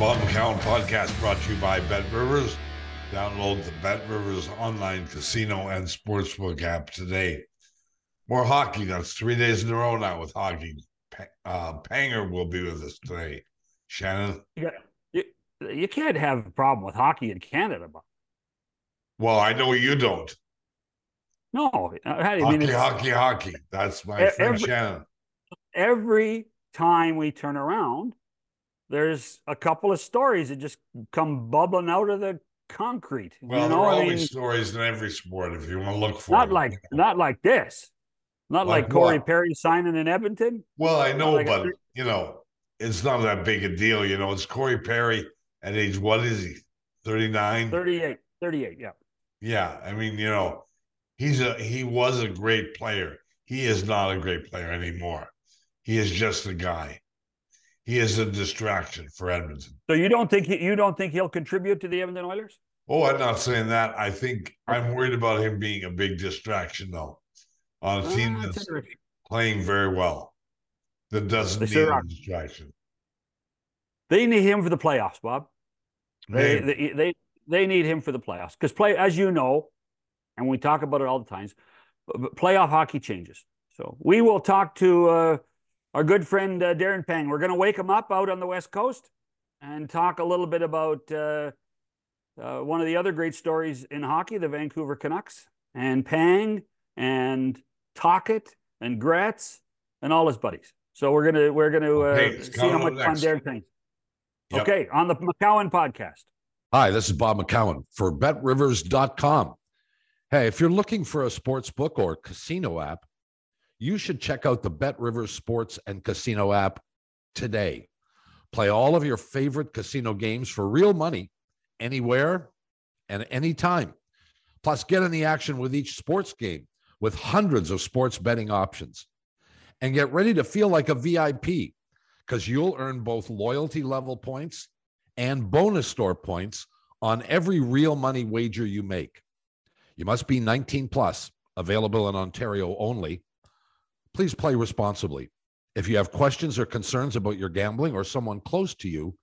Bob McCown podcast brought to you by Bet Rivers. Download the Bet Rivers online casino and sportsbook app today. More hockey. That's three days in a row now with hockey. Uh, Panger will be with us today. Shannon? You, you, you can't have a problem with hockey in Canada. Bob. Well, I know you don't. No. I hockey, mean, hockey, hockey. That's my every, friend Shannon. Every time we turn around, there's a couple of stories that just come bubbling out of the concrete. Well, you know? there are I always mean, stories in every sport if you want to look for not them. like not like this, not Like like, Corey what? Perry signing in Edmonton. Well, I know, like but three- you know, it's not that big a deal. You know, it's Corey Perry at age what is he? 39? 38, 38, yeah. Yeah. I mean, you know, he's a he was a great player. He is not a great player anymore. He is just a guy. He is a distraction for Edmonton. So you don't think he, you don't think he'll contribute to the Edmonton Oilers? Oh, I'm not saying that. I think I'm worried about him being a big distraction though. On a team Ah, that's that's playing very well. That doesn't They need sure a distraction. They need him for the playoffs, Bob. They Maybe. they they, they need him for the playoffs because play as you know, and we talk about it all the times. But, but playoff hockey changes. So we will talk to uh, our good friend uh, Darren Pang. We're going to wake him up out on the west coast and talk a little bit about uh, uh, one of the other great stories in hockey, the Vancouver Canucks, and Pang and Tocchet and Gretz and all his buddies. So we're gonna we're gonna uh, Okay, see how much fun. Darren thinks. Yep. Okay, on the McCown podcast. Hi, this is Bob McCown for betrivers.com. Hey, if you're looking for a sports book or casino app, you should check out the Bet Rivers Sports and Casino app today. Play all of your favorite casino games for real money anywhere and anytime. Plus, get in the action with each sports game with hundreds of sports betting options. And get ready to feel like a VIP because you'll earn both loyalty level points and bonus store points on every real money wager you make. You must be 19 plus, available in Ontario only. Please play responsibly. If you have questions or concerns about your gambling or someone close to you,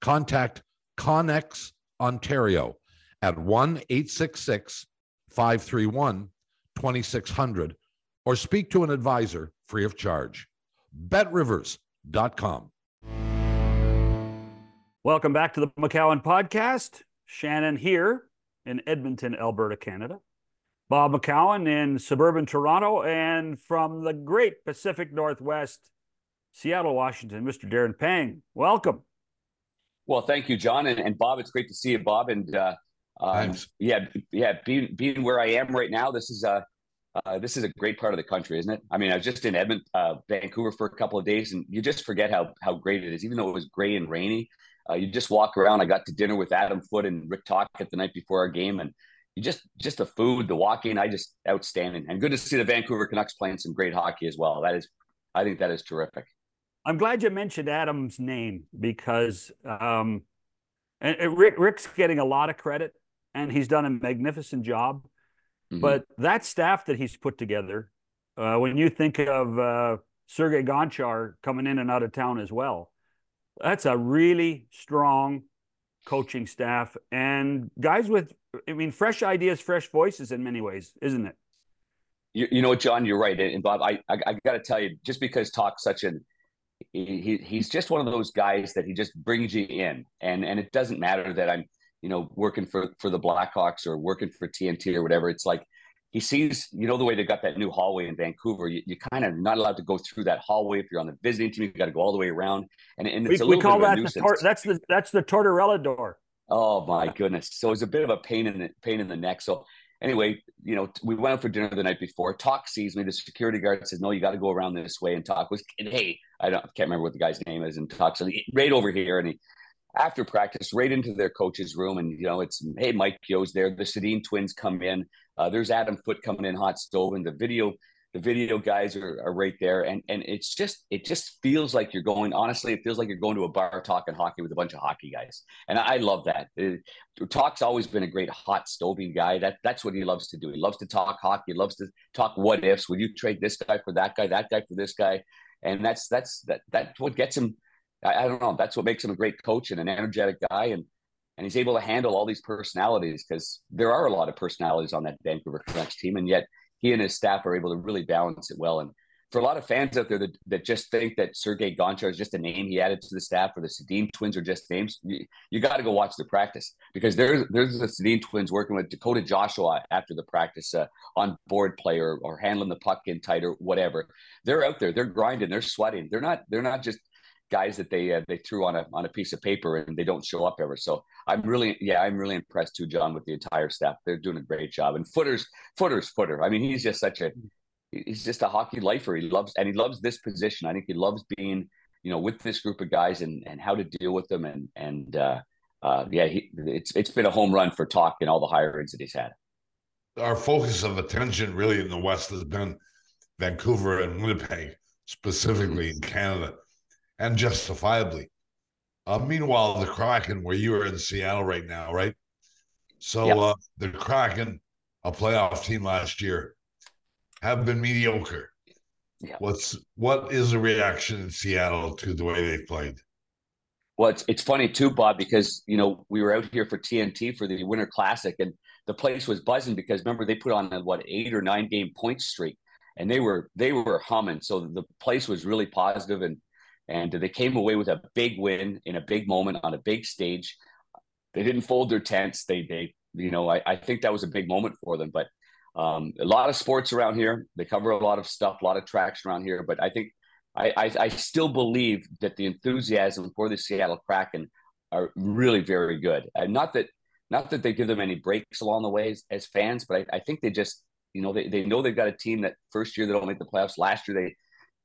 contact Connex Ontario at 1 866 531 2600 or speak to an advisor free of charge. BetRivers.com. Welcome back to the McCown podcast. Shannon here in Edmonton, Alberta, Canada. Bob McCown in suburban Toronto, and from the great Pacific Northwest, Seattle, Washington, Mr. Darren Pang. Welcome. Well, thank you, John, and, and Bob. It's great to see you, Bob. And uh, um, yeah, yeah, being being where I am right now, this is a uh, this is a great part of the country, isn't it? I mean, I was just in Edmonton, uh, Vancouver for a couple of days, and you just forget how how great it is, even though it was gray and rainy. Uh, you just walk around. I got to dinner with Adam Foote and Rick Tocchet the night before our game, and you just just the food, the walking, I just outstanding, and good to see the Vancouver Canucks playing some great hockey as well. That is, I think that is terrific. I'm glad you mentioned Adam's name because um, and, and Rick Rick's getting a lot of credit, and he's done a magnificent job. Mhm. But that staff that he's put together, uh, when you think of uh, Sergei Gonchar coming in and out of town as well, that's a really strong coaching staff and guys with, I mean, fresh ideas, fresh voices in many ways, isn't it? You, you know what, John, you're right. And Bob, I, I, I got to tell you, just because Toc's such an, he, he's just one of those guys that he just brings you in. And, and it doesn't matter that I'm, you know, working for, for the Blackhawks or working for TNT or whatever. It's like, he sees, you know, the way they got that new hallway in Vancouver. You, you kind of not allowed to go through that hallway if you're on the visiting team. You got to go all the way around, and, and We, it's a we call bit that the tor- that's the that's the Tortorella door. Oh my goodness! So it was a bit of a pain in the pain in the neck. So anyway, you know, we went out for dinner the night before. Toc sees me. The security guard says, "No, you got to go around this way." And Toc was, and hey, I don't, can't remember what the guy's name is. And Toc said, "Right over here." And he, after practice, right into their coach's room, and you know, it's hey, Mike Yeo's there. The Sedin twins come in. Uh, there's Adam Foote coming in, hot stove, and the video the video guys are, are right there. And and it's just it just feels like you're going honestly it feels like you're going to a bar talking hockey with a bunch of hockey guys. And i love that. It, talk's always been a great hot stoving guy. That that's what he loves to do. He loves to talk hockey. He loves to talk what ifs. Would you trade this guy for that guy that guy for this guy? And that's that's that that's what gets him I, I, don't know. That's what makes him a great coach and an energetic guy, and and he's able to handle all these personalities because there are a lot of personalities on that Vancouver Canucks team, and yet he and his staff are able to really balance it well. And for a lot of fans out there that, that just think that Sergei Gonchar is just a name he added to the staff, or the Sedin twins are just names, you, you got to go watch the practice because there's there's the Sedin twins working with Dakota Joshua after the practice uh, on board player or, or handling the puck in tight or whatever. They're out there, they're grinding, they're sweating. They're not they're not just guys that they uh, they threw on a on a piece of paper and they don't show up ever. So I'm really yeah I'm really impressed too, John, with the entire staff. They're doing a great job. And Footer's Footer's Footer. I mean, he's just such a he's just a hockey lifer. He loves and he loves this position. I think he loves being, you know, with this group of guys and and how to deal with them. And and uh, uh, yeah, he, it's it's been a home run for Toc and all the hirings that he's had. Our focus of attention really in the West has been Vancouver and Winnipeg, specifically in Canada, and justifiably. Uh, meanwhile, the Kraken, where you are in Seattle right now, right? So yep. uh, the Kraken, a playoff team last year, have been mediocre. Yeah. What's what is the reaction in Seattle to the way they played? Well, it's it's funny too, Bob, because you know we were out here for TNT for the Winter Classic, and the place was buzzing because remember they put on a what eight or nine game point streak, and they were they were humming. So the place was really positive, and and they came away with a big win in a big moment on a big stage. They didn't fold their tents. They they you know I, I think that was a big moment for them, but um, a lot of sports around here. They cover a lot of stuff, a lot of traction around here. But I think I, I, I still believe that the enthusiasm for the Seattle Kraken are really very good. And not that not that they give them any breaks along the way as, as fans, but I, I, think they just you know they, they know they've got a team that first year they don't make the playoffs. Last year they, they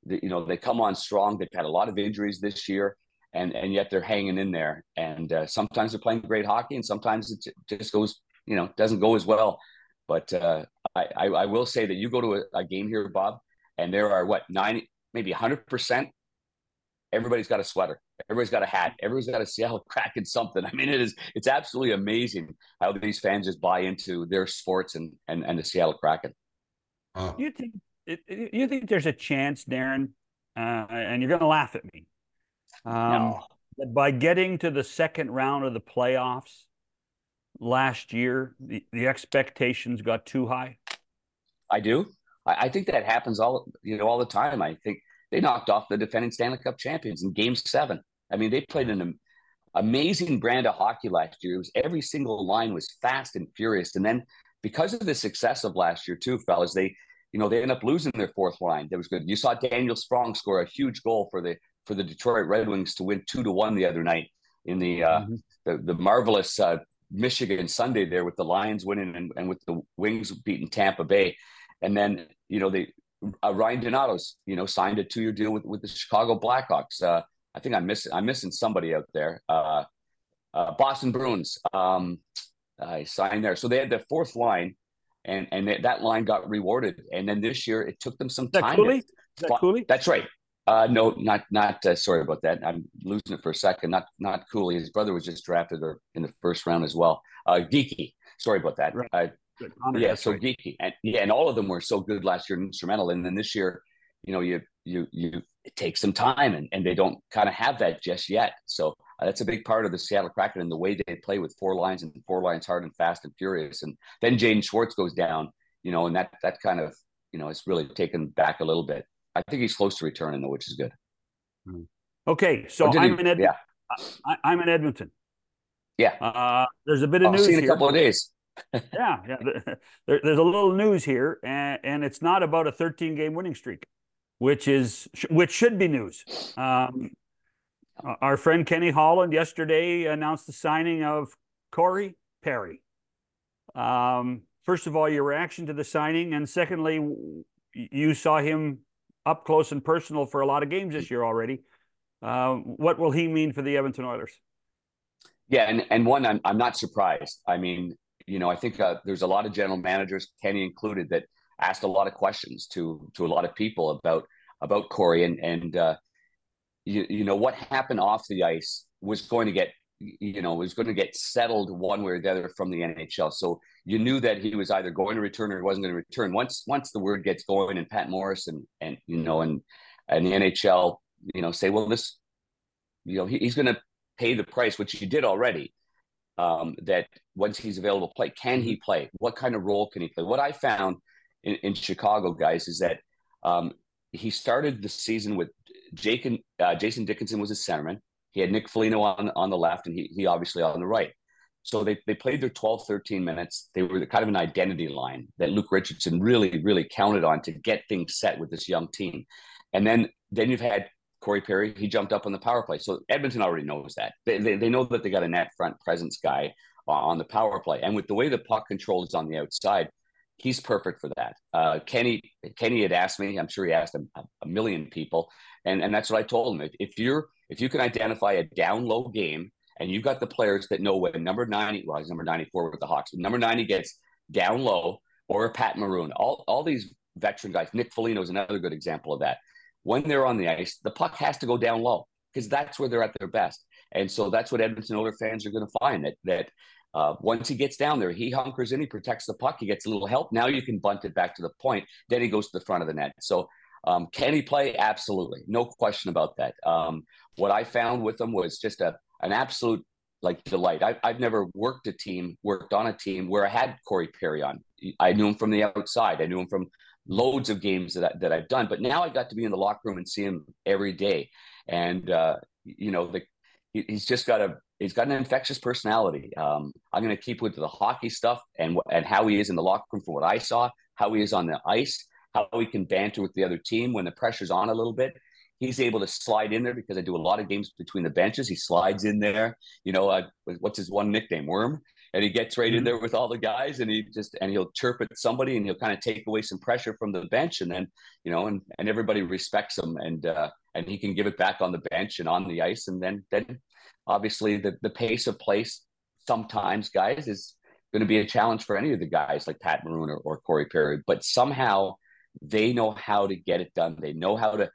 you know they come on strong. They've had a lot of injuries this year. And, and yet they're hanging in there. And uh, sometimes they're playing great hockey, and sometimes it just goes, you know, doesn't go as well. But uh, I, I, I, will say that you go to a, a, game here, Bob, and there are what, 90, maybe 100%. Everybody's got a sweater. Everybody's got a hat. Everybody's got a Seattle Kraken something. I mean, it is it's absolutely amazing how these fans just buy into their sports and and, and the Seattle Kraken. Huh. You think you think there's a chance, Darren, uh, and you're going to laugh at me, um, no. that by getting to the second round of the playoffs, last year, the, the expectations got too high? I do. I, I, think that happens all you know all the time. I think they knocked off the defending Stanley Cup champions in Game Seven. I mean, they played an amazing brand of hockey last year. It was every single line was fast and furious, and then because of the success of last year too, fellas, they you know they end up losing their fourth line. That was good. You saw Daniel Sprong score a huge goal for the for the Detroit Red Wings to win two to one the other night in the uh, mm-hmm. the, the marvelous uh, Michigan Sunday there with the Lions winning and, and with the Wings beating Tampa Bay. And then, you know, they uh, Ryan Donato's, you know, signed a two-year deal with, with the Chicago Blackhawks. Uh, I think I'm missing I'm missing somebody out there. Uh, uh, Boston Bruins um, I signed there. So they had their fourth line and and that line got rewarded. And then this year it took them some time. Cooley? To, that Cooley? That's right. Uh, no, not not. Uh, sorry about that. I'm losing it for a second. Not not Cooley. His brother was just drafted or in the first round as well. Uh, Geekie. Sorry about that. Right. Uh, yeah, so right. Geekie and yeah, and all of them were so good last year, instrumental. And then this year, you know, you you you it takes some time, and and they don't kind of have that just yet. So uh, that's a big part of the Seattle Kraken and the way they play with four lines and four lines hard and fast and furious. And then Jaden Schwartz goes down, you know, and that that kind of you know it's really taken back a little bit. I think he's close to returning though, which is good. Hmm. Okay, so I'm he, in Ed- yeah. I, am in Edmonton. Yeah. Uh, there's a bit of I'll news. See in a couple of days. yeah, yeah. There, there's a little news here, and, and, it's not about a 13 game winning streak, which is which should be news. Um, our friend Kenny Holland yesterday announced the signing of Corey Perry. Um, first of all, your reaction to the signing, and secondly, you saw him up close and personal for a lot of games this year already. Uh, what will he mean for the Edmonton Oilers? Yeah, and and one, I'm I'm not surprised. I mean, you know, I think uh, there's a lot of general managers, Kenny included, that asked a lot of questions to to a lot of people about about Corey and and uh, you you know what happened off the ice was going to get you know was going to get settled one way or the other from the NHL. So you knew that he was either going to return or he wasn't going to return. Once once the word gets going, and Pat Morris and and you know and and the NHL, you know, say, well, this you know, he, he's going to pay the price, which he did already. Um, that once he's available to play, can he play? What kind of role can he play? What I found in, in Chicago, guys, is that um, he started the season with Jake and uh, Jason Dickinson was his centerman. He had Nick Foligno on on the left, and he he obviously on the right. So they, they played their 12, 13 minutes. They were kind of an identity line that Luke Richardson really, really counted on to get things set with this young team. And then then you've had Corey Perry, he jumped up on the power play. So Edmonton already knows that. They, they, they know that they got a net front presence guy uh, on the power play. And with the way the puck control is on the outside, he's perfect for that. Uh, Kenny Kenny had asked me, I'm sure he asked a, a, million people, and, and that's what I told him. If, if you're if you can identify a down low game and you've got the players that know when number 90, well, he's number 94 with the Hawks, but number 90 gets down low or Pat Maroon, all, all these veteran guys, Nick Foligno is another good example of that when they're on the ice, the puck has to go down low because that's where they're at their best. And so that's what Edmonton older fans are going to find that that uh, once he gets down there, he hunkers in, he protects the puck, he gets a little help. Now you can bunt it back to the point. Then he goes to the front of the net. So um, can he play? Absolutely, no question about that. Um, what I found with him was just a an absolute like delight. I, I've never worked a team, worked on a team where I had Corey Perry on. I knew him from the outside. I knew him from loads of games that, I, that I've done, but now I got to be in the locker room and see him every day. And, uh, you know, the, he, he's just got a, he's got an infectious personality. Um, I'm going to keep with the hockey stuff and, and how he is in the locker room from what I saw, how he is on the ice, how he can banter with the other team when the pressure's on a little bit. He's able to slide in there because I do a lot of games between the benches. He slides in there. You know, uh, what's his one nickname? Worm and he gets right in mm-hmm. there with all the guys and he just and he'll chirp at somebody and he'll kind of take away some pressure from the bench and then you know and and everybody respects him and uh and he can give it back on the bench and on the ice and then then obviously the the pace of play sometimes guys is going to be a challenge for any of the guys like Pat Maroon or, or Corey Perry but somehow they know how to get it done they know how to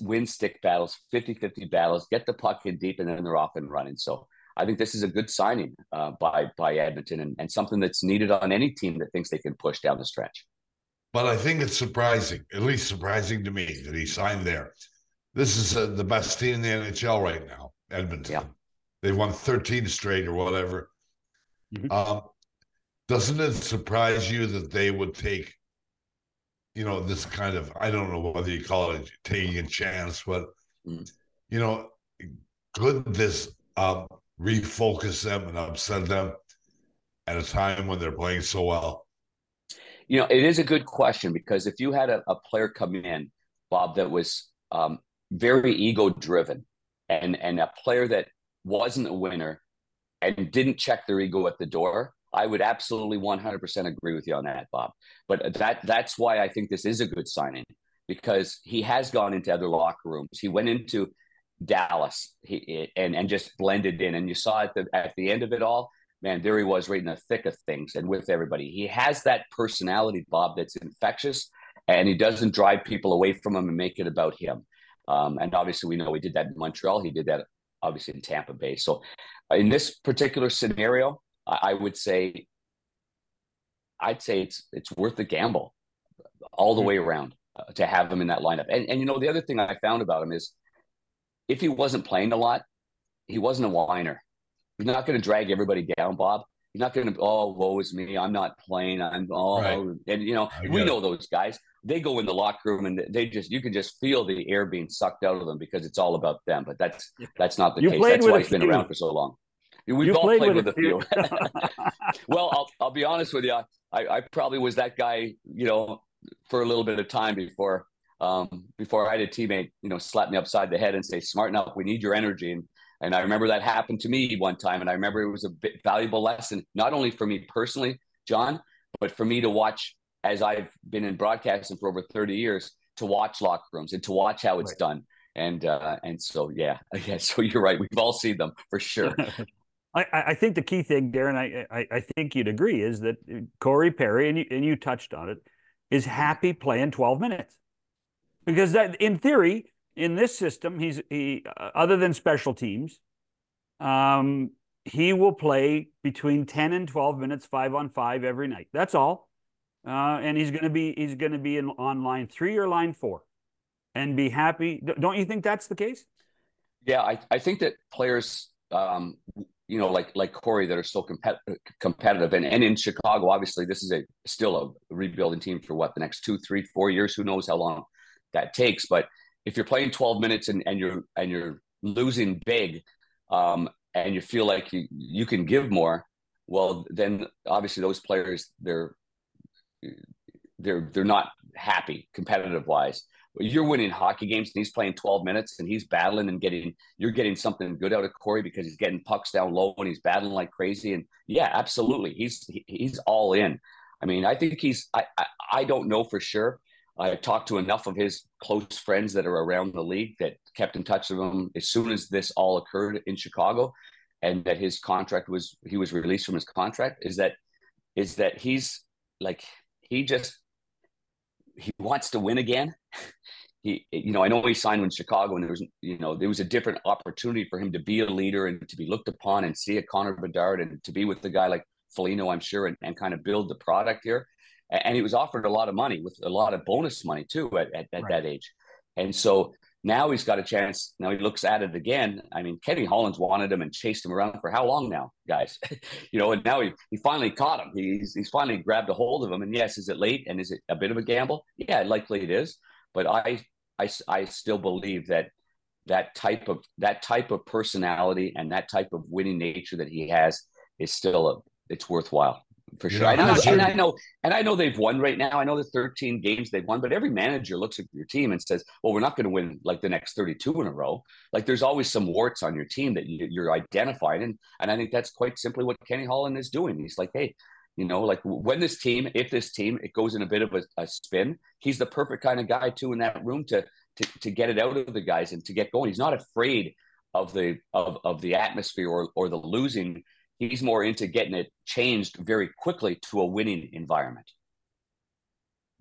win stick battles 50-50 battles get the puck in deep and then they're off and running so I think this is a good signing uh, by by Edmonton and, and something that's needed on any team that thinks they can push down the stretch. But I think it's surprising, at least surprising to me, that he signed there. This is uh, the best team in the NHL right now, Edmonton. Yeah. They've won 13 straight or whatever. Mm-hmm. Um, doesn't it surprise you that they would take, you know, this kind of, I don't know whether you call it taking a chance, but, mm. you know, could this um, refocus them and upset them at a time when they're playing so well? You know, it is a good question because if you had a, a player come in, Bob, that was um, very ego driven and and a player that wasn't a winner and didn't check their ego at the door, I would absolutely 100% agree with you on that, Bob. But that that's why I think this is a good signing because he has gone into other locker rooms. He went into Dallas he, and and just blended in. And you saw at the at the end of it all, man, there he was right in the thick of things and with everybody. He has that personality, Bob, that's infectious, and he doesn't drive people away from him and make it about him. Um, and obviously, we know he did that in Montreal. He did that obviously in Tampa Bay. So, uh, in this particular scenario, I, I would say, I'd say it's it's worth the gamble all the mm-hmm. way around uh, to have him in that lineup. And and you know the other thing I found about him is if he wasn't playing a lot, he wasn't a whiner. He's not going to drag everybody down, Bob. He's not going to, oh, woe is me. I'm not playing. I'm, oh, right. and you know, we know those guys. They go in the locker room and they just, you can just feel the air being sucked out of them because it's all about them. But that's, that's not the you case. That's why he's been around for so long. We've you all played, played with, with, a few. few. well, I'll, I'll be honest with you. I, I probably was that guy, you know, for a little bit of time before um, before I had a teammate, you know, slap me upside the head and say, "Smarten up. We need your energy." And and I remember that happened to me one time, and I remember it was a bit valuable lesson, not only for me personally, John, but for me to watch as I've been in broadcasting for over thirty years to watch locker rooms and to watch how it's right. done. And uh, and so yeah, yeah. So you're right. We've all seen them for sure. I, I think the key thing, Darren, I, I, I think you'd agree, is that Corey Perry, and you, and you touched on it, is happy playing 12 minutes because that in theory in this system he's he uh, other than special teams um, he will play between 10 and 12 minutes 5 on 5 every night. That's all. Uh, and he's going to be he's going to be in on line 3 or line 4 and be happy. Don't you think that's the case? Yeah, I, I think that players, um, you know, like like Corey, that are still compet- competitive, and, and in Chicago, obviously, this is a still a rebuilding team for what the next two, three, four years. Who knows how long that takes? But if you're playing 12 minutes and, and you're and you're losing big, um, and you feel like you you can give more, well, then obviously those players they're they're they're not happy competitive wise you're winning hockey games and he's playing 12 minutes and he's battling and getting you're getting something good out of Corey because he's getting pucks down low and he's battling like crazy. And yeah absolutely. He's he's all in. I mean I think he's I I, I don't know for sure I talked to enough of his close friends that are around the league that kept in touch with him as soon as this all occurred in Chicago and that his contract was he was released from his contract is that is that he's like he just he wants to win again. He, you know, I know he signed in Chicago, and there was, you know, there was a different opportunity for him to be a leader and to be looked upon and see a Connor Bedard and to be with a guy like Foligno, I'm sure, and, and kind of build the product here. And he was offered a lot of money with a lot of bonus money too at, at, at right. that age. And so now he's got a chance. Now he looks at it again. I mean, Kenny Holland's wanted him and chased him around for how long now, guys? you know, and now he, he finally caught him. He's he's finally grabbed a hold of him. And yes, is it late and is it a bit of a gamble? Yeah, likely it is. But I I, I still believe that that type of that type of personality and that type of winning nature that he has is still a it's worthwhile for sure. and, I, and I know, and I know they've won right now. I know the 13 games they've won, but every manager looks at your team and says, "Well, we're not going to win like the next 32 in a row." Like there's always some warts on your team that you, you're identifying, and and I think that's quite simply what Kenny Holland is doing. He's like, "Hey, you know, like when this team, if this team, it goes in a bit of a, a spin, he's the perfect kind of guy too in that room to to to get it out of the guys and to get going. He's not afraid." of the of, of the atmosphere or, or the losing He's more into getting it changed very quickly to a winning environment.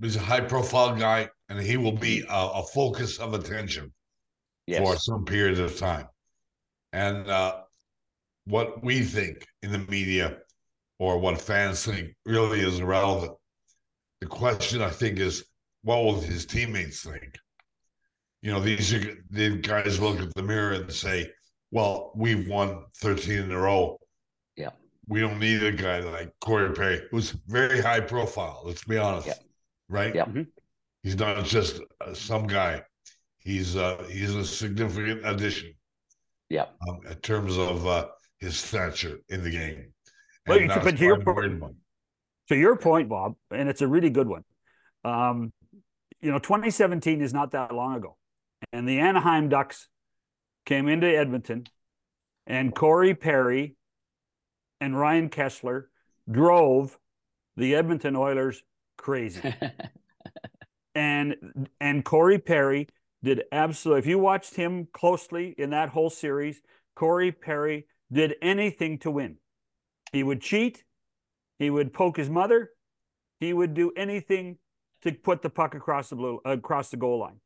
He's a high profile guy, and he will be a, a focus of attention yes. for some period of time. And uh, what we think in the media or what fans think really is irrelevant. The question, I think, is what will his teammates think? You know, these are the guys look at the mirror and say, well, we've won 13 in a row we don't need a guy like Corey Perry, who's very high profile. Let's be honest, yeah. right? Yeah, mm-hmm. he's not just uh, some guy. He's uh, he's a significant addition. Yeah, um, in terms of uh, his stature in the game. Well, but to your point, to your point, Bob, and it's a really good one. Um, you know, 2017 is not that long ago, and the Anaheim Ducks came into Edmonton, and Corey Perry and Ryan Kesler drove the Edmonton Oilers crazy. and and Corey Perry did absolutely if you watched him closely in that whole series, Corey Perry did anything to win. He would cheat, he would poke his mother, he would do anything to put the puck across the blue across the goal line.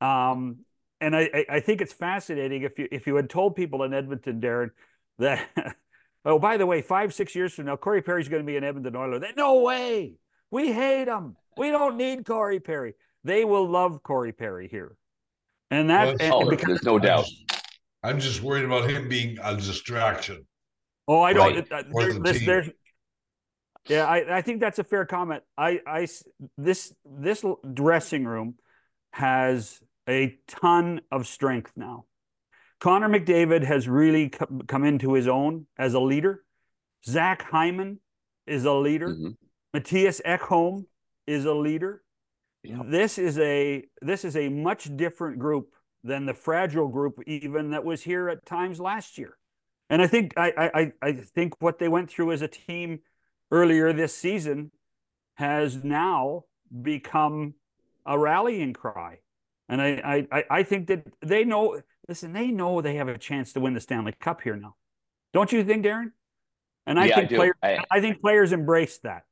Um, and I, I think it's fascinating if you if you had told people in Edmonton, Darren, that Oh, by the way, five, six years from now, Corey Perry's going to be an Edmonton Oiler. They, no way. We hate him. We don't need Corey Perry. They will love Corey Perry here. And that, well, and because, there's no doubt. I'm just worried about him being a distraction. Oh, I don't. Right. Uh, there, the this, there's, yeah, I, I think that's a fair comment. I, I, this, this dressing room has a ton of strength now. Connor McDavid has really come into his own as a leader. Zach Hyman is a leader. Mm-hmm. Mattias Ekholm is a leader. This is a this is a much different group than the fragile group even that was here at times last year. And I think I I, I think what they went through as a team earlier this season has now become a rallying cry. And I, I, I think that they know listen, they know they have a chance to win the Stanley Cup here now. Don't you think, Darren? And I yeah, think I players, I, I, think players embrace that.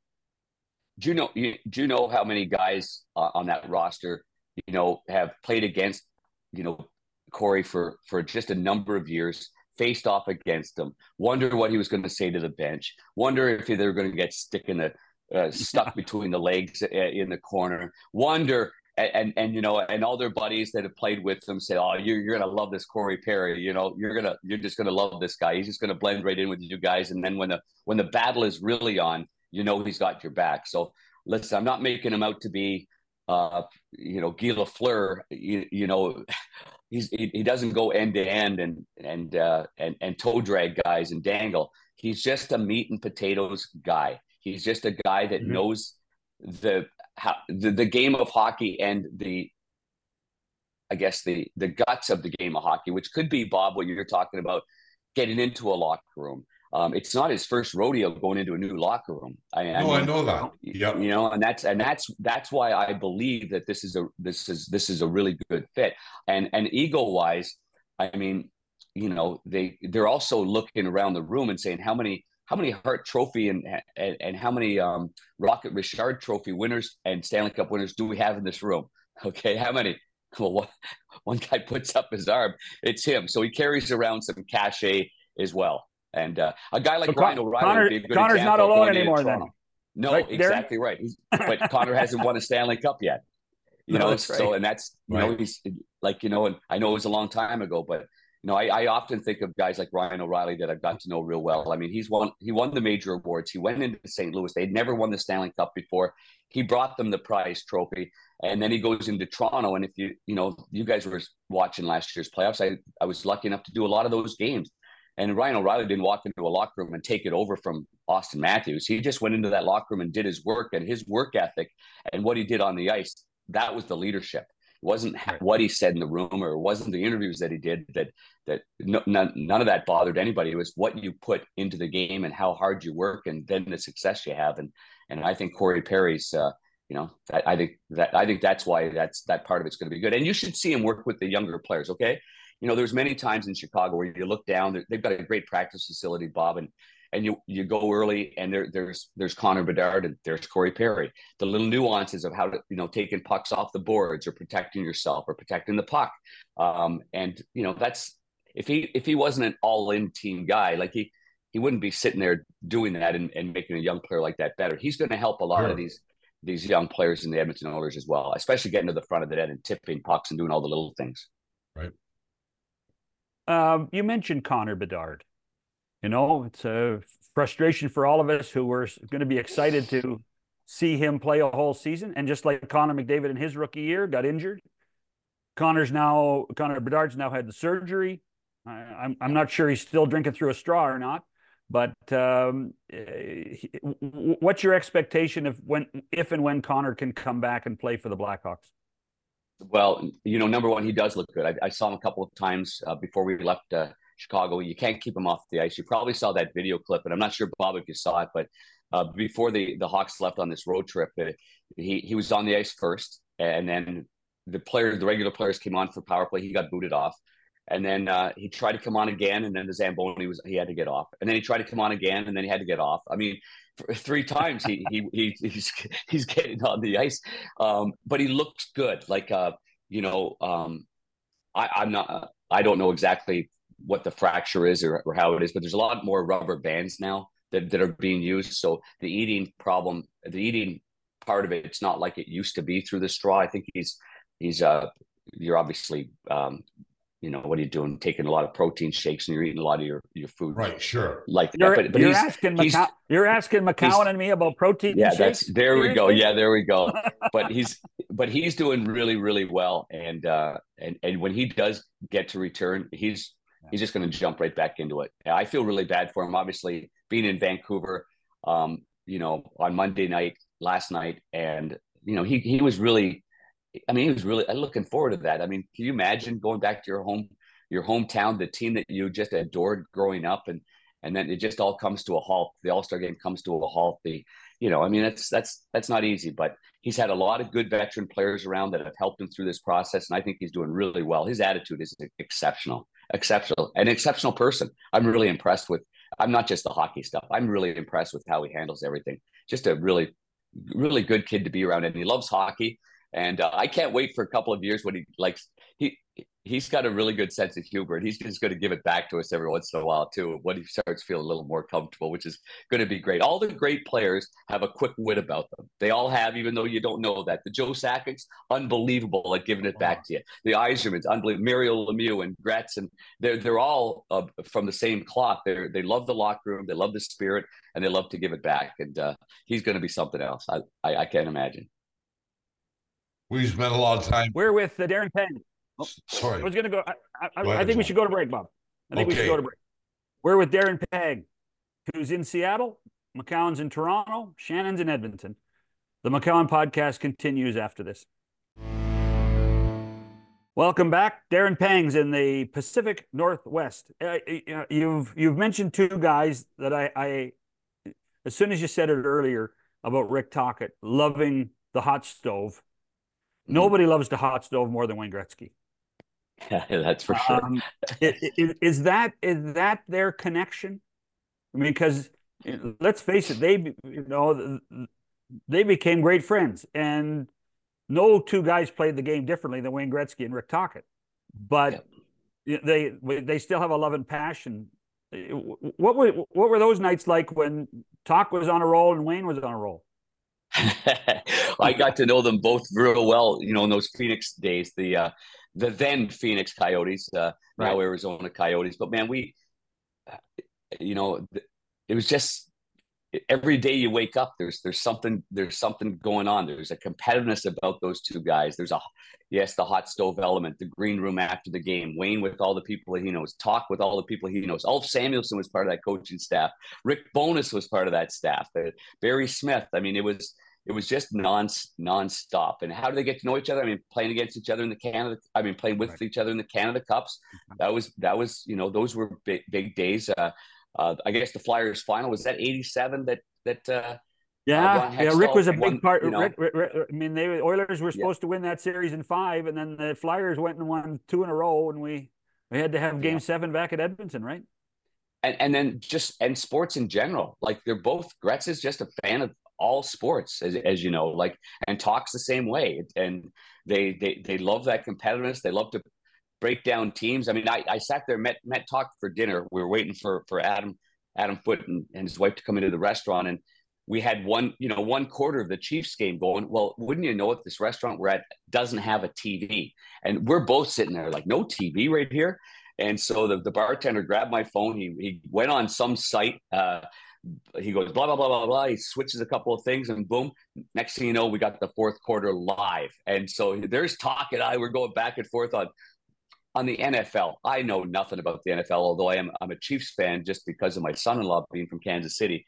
Do you know? You, do you know how many guys uh, on that roster, you know, have played against, you know, Corey for for just a number of years, faced off against him, wonder what he was going to say to the bench, wonder if they were going to get stick in the uh, stuck between the legs uh, in the corner, wonder and and you know, and all their buddies that have played with them say, "Oh, you're you're gonna love this Corey Perry. You know, you're gonna you're just gonna love this guy. He's just gonna blend right in with you guys." And then when the when the battle is really on, you know, he's got your back. So listen, I'm not making him out to be, uh, you know, Guy Lafleur. You, you know, he's he, he doesn't go end to end and and uh, and and toe drag guys and dangle. He's just a meat and potatoes guy. He's just a guy that mm-hmm. knows the how the, the game of hockey and the I guess the the guts of the game of hockey, which could be Bob, what you're talking about, getting into a locker room. Um, it's not his first rodeo going into a new locker room. I, no, I, mean, I know that. Yeah, you know, and that's and that's that's why I believe that this is a this is this is a really good fit. And and ego wise, I mean, you know, they they're also looking around the room and saying how many how many Hart Trophy and and, and how many um, Rocket Richard Trophy winners and Stanley Cup winners do we have in this room? Okay, how many? Well, one, one guy puts up his arm. It's him. So he carries around some cachet as well. And uh, a guy like Ryan O'Reilly Connor, Connor's not alone anymore. Then no, exactly right. He's, but Connor hasn't won a Stanley Cup yet. You no, know, so right. and that's you right. know he's like you know, and I know it was a long time ago, but you know, I, I, often think of guys like Ryan O'Reilly that I've got to know real well. I mean, he's won he won the major awards. He went into St. Louis. They'd never won the Stanley Cup before. He brought them the prize trophy, and then he goes into Toronto. And if you you know you guys were watching last year's playoffs, I I was lucky enough to do a lot of those games. And Ryan O'Reilly didn't walk into a locker room and take it over from Auston Matthews. He just went into that locker room and did his work and his work ethic and what he did on the ice. That was the leadership wasn't what he said in the room or it wasn't the interviews that he did that that no, none, none of that bothered anybody. It was what you put into the game and how hard you work and then the success you have. And and i think corey perry's uh, you know that, i think that i think that's why that's that part of it's going to be good. And you should see him work with the younger players okay? You know there's many times in chicago where you look down they've got a great practice facility bob and and you you go early and there there's there's Connor Bedard and there's Corey Perry. The little nuances of how to you know taking pucks off the boards or protecting yourself or protecting the puck. Um, and you know that's if he if he wasn't an all in team guy like he he wouldn't be sitting there doing that and, and making a young player like that better. He's going to help a lot sure. of these these young players in the Edmonton Oilers as well, especially getting to the front of the net and tipping pucks and doing all the little things. Right. Um, you mentioned Connor Bedard. You know, it's a frustration for all of us who were going to be excited to see him play a whole season. And just like Connor McDavid in his rookie year got injured, Connor's now Connor Bedard's now had the surgery. I, am I'm, I'm not sure he's still drinking through a straw or not. But um, eh, what's your expectation of when, if and when Connor can come back and play for the Blackhawks? Well, you know, number one, he does look good. I, I saw him a couple of times uh, before we left uh, Chicago. You can't keep him off the ice. You probably saw that video clip, and I'm not sure Bob if you saw it, but uh, before the the Hawks left on this road trip, uh, he he was on the ice first, and then the player, the regular players came on for power play. He got booted off, and then uh, he tried to come on again, and then the Zamboni was he had to get off, and then he tried to come on again, and then he had to get off. I mean, three times he he, he he's he's getting on the ice, um, but he looks good. Like uh, you know, um, I, I'm not. I don't know exactly what the fracture is or, or how it is, but there's a lot more rubber bands now that, that are being used. So the eating problem, the eating part of it, it's not like it used to be through the straw. I think he's he's uh you're obviously um you know what are you doing taking a lot of protein shakes and you're eating a lot of your your food right sure like you're, that. but, but you're asking McCow- you're asking mccowan and me about protein yeah shakes? that's there we go yeah there we go but he's but he's doing really really well and uh and and when he does get to return he's he's just going to jump right back into it. I feel really bad for him. Obviously, being in Vancouver, um, you know, on Monday night last night, and you know, he he was really, I mean, he was really looking forward to that. I mean, can you imagine going back to your home, your hometown, the team that you just adored growing up, and and then it just all comes to a halt. The All Star game comes to a halt. The you know, I mean, that's that's that's not easy, but he's had a lot of good veteran players around that have helped him through this process, and I think he's doing really well. His attitude is exceptional exceptional, an exceptional person. I'm really impressed with. I'm not just the hockey stuff. I'm really impressed with how he handles everything. Just a really, really good kid to be around, and he loves hockey. And uh, I can't wait for a couple of years when he likes he he's got a really good sense of humor, and he's just going to give it back to us every once in a while too. When he starts feeling a little more comfortable, which is going to be great. All the great players have a quick wit about them. They all have, even though you don't know that. The Joe Sakic's unbelievable at giving it back to you. The Yzermans, unbelievable. Mario Lemieux and Gretz, and they're they're all uh, from the same cloth. They they love the locker room, they love the spirit, and they love to give it back. And uh, he's going to be something else. I, I, I can't imagine. We spent a lot of time. We're with uh, Darren Pang. Oh, Sorry. I was going to go. I, I, Go I ahead, think we should go to break, Bob. I think we should Okay. go to break. We're with Darren Pang, who's in Seattle, McCown's in Toronto, Shannon's in Edmonton. The McCown podcast continues after this. Welcome back, Darren Pang's in the Pacific Northwest. Uh, uh, you've you've mentioned two guys that I, I, as soon as you said it earlier about Rick Tockett loving the hot stove. Nobody loves the hot stove more than Wayne Gretzky. Yeah, that's for sure. Um, is that is that their connection? I mean, because let's face it, they you know they became great friends, and no two guys played the game differently than Wayne Gretzky and Rick Tocchet, but they they still have a love and passion. What were what were those nights like when Talk was on a roll and Wayne was on a roll? I got to know them both real well, you know, in those Phoenix days, the uh, the then Phoenix Coyotes, uh, now Arizona Coyotes. But man, we, uh, you know, it was just every day you wake up, there's there's something there's something going on. There's a competitiveness about those two guys. There's a yes, the hot stove element, the green room after the game, Wayne with all the people that he knows, talk with all the people he knows. Ulf Samuelsson was part of that coaching staff. Rick Bowness was part of that staff. Uh, Barry Smith. I mean, it was it was just non nonstop. And how do they get to know each other? I mean, playing against each other in the Canada. I mean, playing with Right. each other in the Canada Cups. That was that was you know those were big big days. Uh, uh, I guess the Flyers final was that '87 that that. Uh, Yeah, yeah. Rick was a big won, part. you know. Rick, Rick, Rick- I mean, they Oilers were Yeah. supposed to win that series in five, and then the Flyers went and won two in a row, and we we had to have Game Yeah. Seven back at Edmonton, right? and and then just and sports in general. Like they're both Gretz is just a fan of all sports, as, as you know, like and talks the same way. And they they they love that competitiveness. They love to break down teams. I mean, I, I sat there, met met talked for dinner. We were waiting for for Adam Adam Foote and, and his wife to come into the restaurant and we had one, you know, one quarter of the Chiefs game going. Well, wouldn't you know it? This restaurant we're at doesn't have a TV, and we're both sitting there like, no TV right here. And so the, the bartender grabbed my phone. He he went on some site. Uh, he goes blah blah blah blah blah. He switches a couple of things, and boom. Next thing you know, we got the fourth quarter live. And so there's talk, and I were going back and forth on on the NFL. I know nothing about the NFL, although I am I'm a Chiefs fan just because of my son-in-law being from Kansas City.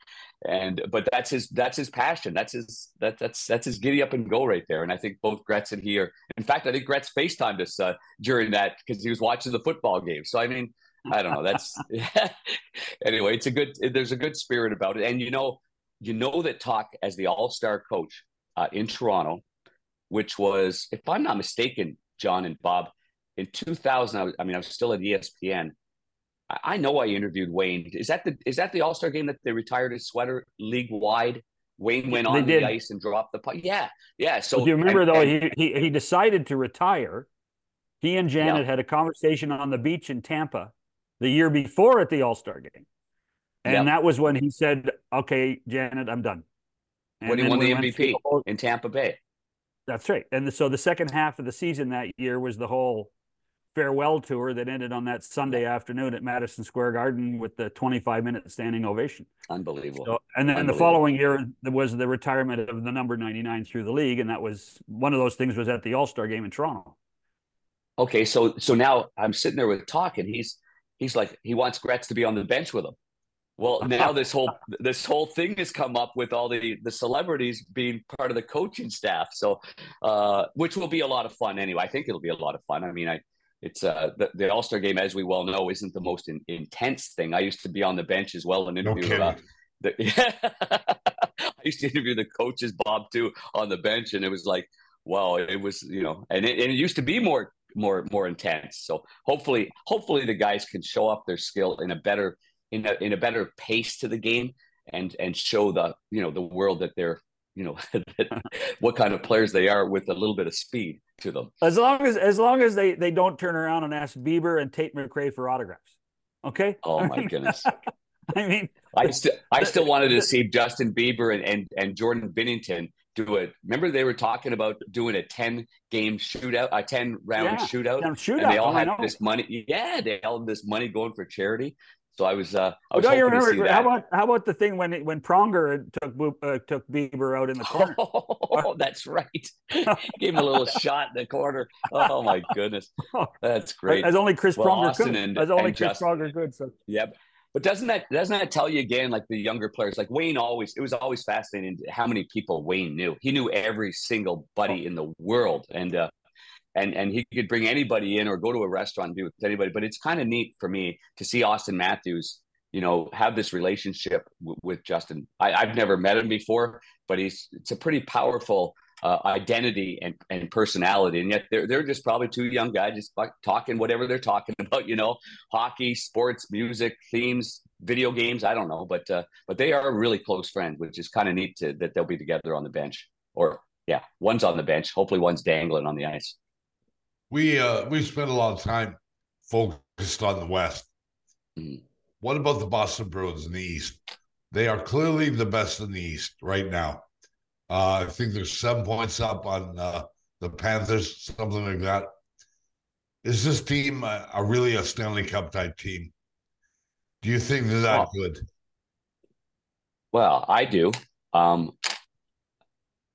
And but that's his that's his passion. That's his that that's that's his giddy up and go right there. And I think both Gretz and he are. In fact, I think Gretz FaceTimed us uh, during that because he was watching the football game. So I mean, I don't know. That's anyway. It's a good. There's a good spirit about it, and you know, you know that talk as the All Star coach uh, in Toronto, which was, if I'm not mistaken, John and Bob, in 2000. I, was, I mean, I was still at ESPN. I, I know I interviewed Wayne. Is that the is that the All Star game that they retired his sweater league wide? Wayne went on the ice and dropped the puck. Yeah, yeah. So do you remember and- though? and- He, he he decided to retire. He and Janet Yeah. had a conversation on the beach in Tampa the year before at the All Star game, and Yeah. that was when he said, "Okay, Janet, I'm done." And when he won the MVP whole- in Tampa Bay. That's right. And so the second half of the season that year was the whole farewell tour that ended on that Sunday afternoon at Madison Square Garden with the 25 minute standing ovation. Unbelievable. So, and then the following year was the retirement of the number 99 through the league. And that was one of those things was at the All Star game in Toronto. okay, so so now I'm sitting there with talk, and he's he's like he wants Gretz to be on the bench with him. Well, now this whole this whole thing has come up with all the the celebrities being part of the coaching staff. So, uh, which will be a lot of fun anyway. I think it'll be a lot of fun. I mean, I it's uh the, the All Star game, as we well know, isn't the most in, intense thing. I used to be on the bench as well and interview. kidding. uh, the, yeah. I used to interview the coaches, Bob, too, on the bench, and it was like, wow, it was, you know, and it, and it used to be more, more, more intense. So hopefully, hopefully, the guys can show off their skill in a better, in a in a better pace to the game, and and show the, you know, the world that they're, you know what kind of players they are with a little bit of speed to them. As long as as long as they they don't turn around and ask Bieber and Tate McRae for autographs. Okay. Oh my goodness. I mean, I still I still wanted to see Justin Bieber and and, and Jordan Binnington do it. Remember they were talking about doing a ten game shootout, a ten round Yeah, shootout, shootout. and they all oh, had this money. Yeah, they all had this money going for charity. So I was uh, I Oh, was don't you hoping to see remember? How about how about the thing when when Pronger took uh, took Bieber out in the corner? Oh, that's right. Gave him a little shot in the corner. Oh my goodness, that's great. As only Chris Well, Pronger Austin could. and- As only Chris Justin- Pronger could. So Yep. But doesn't that doesn't that tell you again, like the younger players, like Wayne always it was always fascinating how many people Wayne knew. He knew every single buddy in the world. And uh and and he could bring anybody in or go to a restaurant and be with anybody. But it's kind of neat for me to see Auston Matthews, you know, have this relationship w- with Justin. I, I've never met him before, but he's it's a pretty powerful uh, identity and, and personality. And yet they're they're just probably two young guys just like talking whatever they're talking about, you know, hockey, sports, music, themes, video games. I don't know, but uh, but they are really close friends, which is kind of neat to, that they'll be together on the bench. Or yeah, one's on the bench. Hopefully, one's dangling on the ice. We uh we spent a lot of time focused on the West. Mhm. What about the Boston Bruins in the East? They are clearly the best in the East right now. Uh, I think they're seven points up on uh, the Panthers, something like that. Is this team a, a really a Stanley Cup type team? Do you think they're that Oh. good? Well, I do. Um,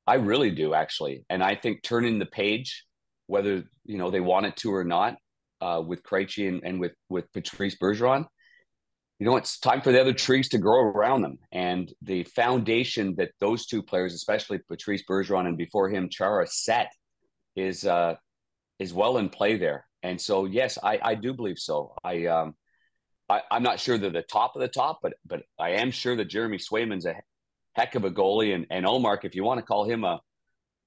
I really do actually, and I think turning the page, whether you know they want it to or not, uh, with Krejci and, and with with Patrice Bergeron, you know it's time for the other trees to grow around them, and the foundation that those two players, especially Patrice Bergeron and before him Chara, set is uh, is well in play there. And so, yes, I I do believe so. I um, I, I'm not sure they're the top of the top, but but I am sure that Jeremy Swayman's a heck of a goalie, and and Ullmark, if you want to call him a,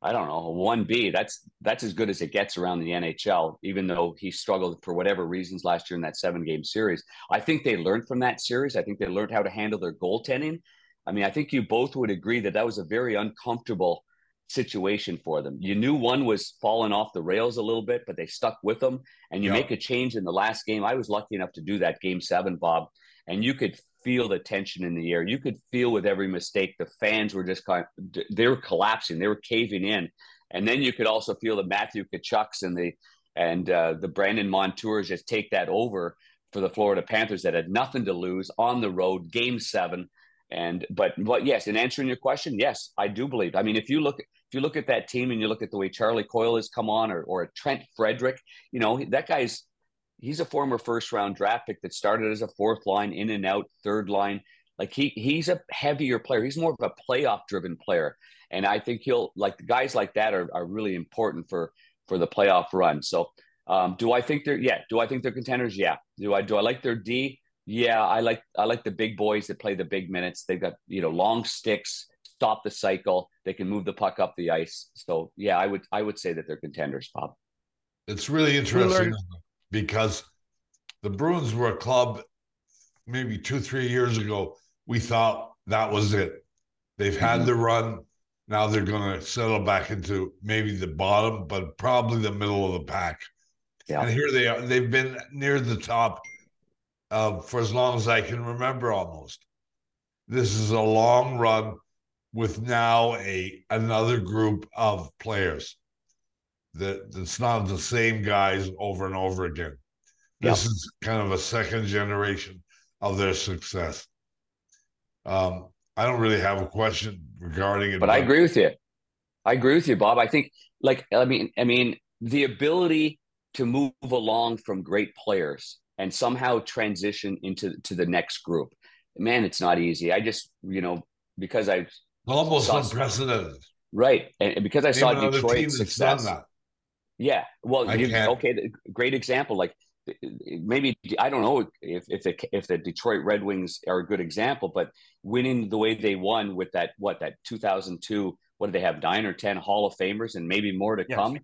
I don't know, one B, that's that's as good as it gets around the NHL. Even though he struggled for whatever reasons last year in that seven game series, I think they learned from that series. I think they learned how to handle their goaltending. I mean, I think you both would agree that that was a very uncomfortable situation for them. You knew one was falling off the rails a little bit, but they stuck with them. And you Yeah. make a change in the last game. I was lucky enough to do that game seven, Bob, and you could feel the tension in the air. You could feel with every mistake, the fans were just kind of, they were collapsing, they were caving in. And then you could also feel the Matthew Tkachuks and the and uh, the Brandon Montours just take that over for the Florida Panthers that had nothing to lose on the road, game seven. And but but yes, in answering your question, yes, I do believe. I mean, if you look if you look at that team and you look at the way Charlie Coyle has come on, or or Trent Frederic, you know that guy's he's a former first round draft pick that started as a fourth line, in and out, third line. Like he he's a heavier player. He's more of a playoff driven player, and I think he'll like guys like that are are really important for for the playoff run. So. Um, do I think they're yeah? Do I think they're contenders? Yeah. Do I do I like their D? Yeah, I like I like the big boys that play the big minutes. They've got you know long sticks, stop the cycle. They can move the puck up the ice. So yeah, I would I would say that they're contenders, Bob. It's really interesting learned- because the Bruins were a club maybe two, three years ago. We thought that was it. They've had Mhm. the run. Now they're going to settle back into maybe the bottom, but probably the middle of the pack. Yeah. And here they are. They've been near the top uh, for as long as I can remember almost. This is a long run with now a another group of players that it's not the same guys over and over again. This is kind of a second generation of their success. Um, I don't really have a question regarding it, But I agree with you. I agree with you, Bob. I think like I mean I mean the ability to move along from great players and somehow transition into to the next group. Man, it's not easy. I just you know because I almost Saw- unprecedented. right and, because I saw Detroit's success. That. Yeah. Well, you, can't. okay. Great example. Like maybe I don't know if if the if the Detroit Red Wings are a good example, but winning the way they won with that what that 2002 what did they have nine or ten Hall of Famers and maybe more to Yes. come,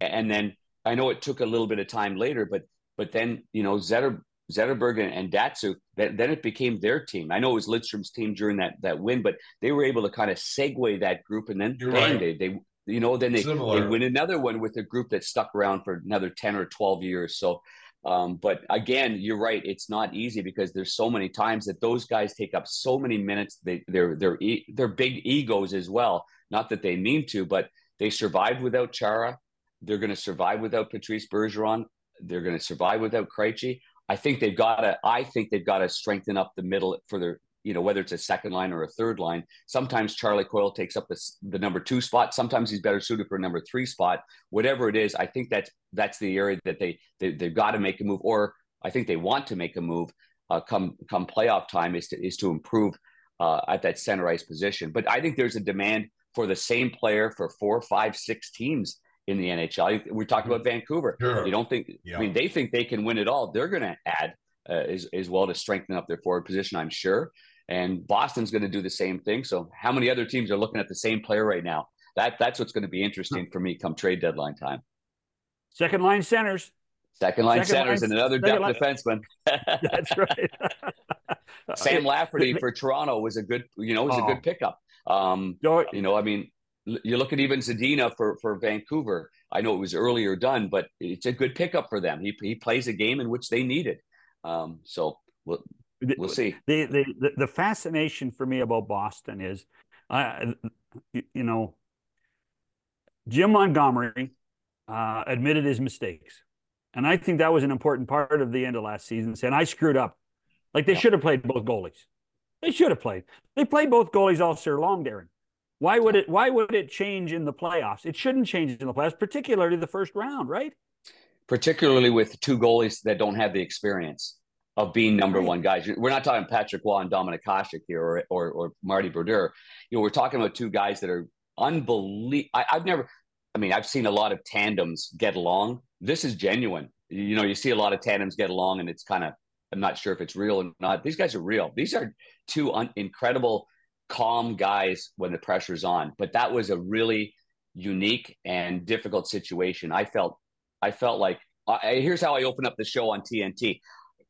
and then I know it took a little bit of time later, but but then you know Zetter Zetterberg and, and Datsyuk, that, then it became their team. I know it was Lidstrom's team during that that win, but they were able to kind of segue that group, and then You're bang, right. they, they you know then they, they win another one with a group that stuck around for another ten or twelve years. So. Um, but again, you're right. It's not easy because there's so many times that those guys take up so many minutes. They they're they're e- they're big egos as well. Not that they mean to, but they survived without Chara. They're going to survive without Patrice Bergeron. They're going to survive without Krejci. I think they've got to. I think they've got to strengthen up the middle for their. You know, whether it's a second line or a third line. Sometimes Charlie Coyle takes up the, the number two spot. Sometimes he's better suited for a number three spot. Whatever it is, I think that's that's the area that they, they they've got to make a move, or I think they want to make a move. Uh, come come playoff time is to is to improve uh, at that center ice position. But I think there's a demand for the same player for four, five, six teams in the NHL. We talked about Vancouver. Sure. You don't think? Yeah. I mean, they think they can win it all. They're going to add uh, as as well to strengthen up their forward position. I'm sure. And Boston's going to do the same thing. So, how many other teams are looking at the same player right now? That that's what's going to be interesting for me come trade deadline time. Second line centers. Second line Second centers line- and another depth defenseman. That's right. Sam Lafferty for Toronto was a good, you know, was a Oh. good pickup. Um, you know, I mean, you look at even Zadina for for Vancouver. I know it was earlier done, but it's a good pickup for them. He he plays a game in which they need it. Um, so we'll we'll see. the, the the the fascination for me about Boston is, you you know, Jim Montgomery uh, admitted his mistakes, and I think that was an important part of the end of last season. Saying I screwed up, like they Yeah. should have played both goalies. They should have played. They played both goalies all year long, Darren. Why would it? Why would it change in the playoffs? It shouldn't change in the playoffs, particularly the first round, right? particularly with two goalies that don't have the experience of being number one guys. We're not talking Patrick Roy and Dominik Hasek here or, or, or Marty Brodeur. You know, we're talking about two guys that are unbelievable. I've never, I mean, I've seen a lot of tandems get along. This is genuine. You know, you see a lot of tandems get along and it's kind of, I'm not sure if it's real or not. These guys are real. These are two un- incredible, calm guys when the pressure's on. But that was a really unique and difficult situation. I felt I felt like I, here's how I open up the show on TNT.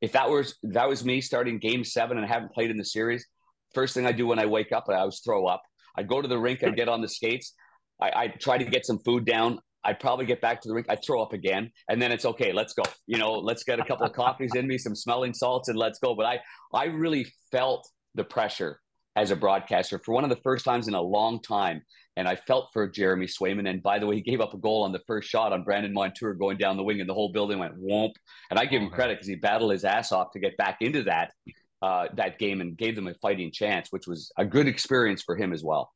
If that was that was me starting Game Seven and I haven't played in the series, first thing I do when I wake up, I always throw up. I go to the rink, I get on the skates, I, I try to get some food down. I probably get back to the rink, I throw up again, and then it's okay. Let's go. You know, let's get a couple of coffees in me, some smelling salts, and let's go. But I I really felt the pressure as a broadcaster for one of the first times in a long time. And I felt for Jeremy Swayman. And by the way, he gave up a goal on the first shot on Brandon Montour going down the wing, and the whole building went whoomp. And I give him credit because he battled his ass off to get back into that uh, that game and gave them a fighting chance, which was a good experience for him as well.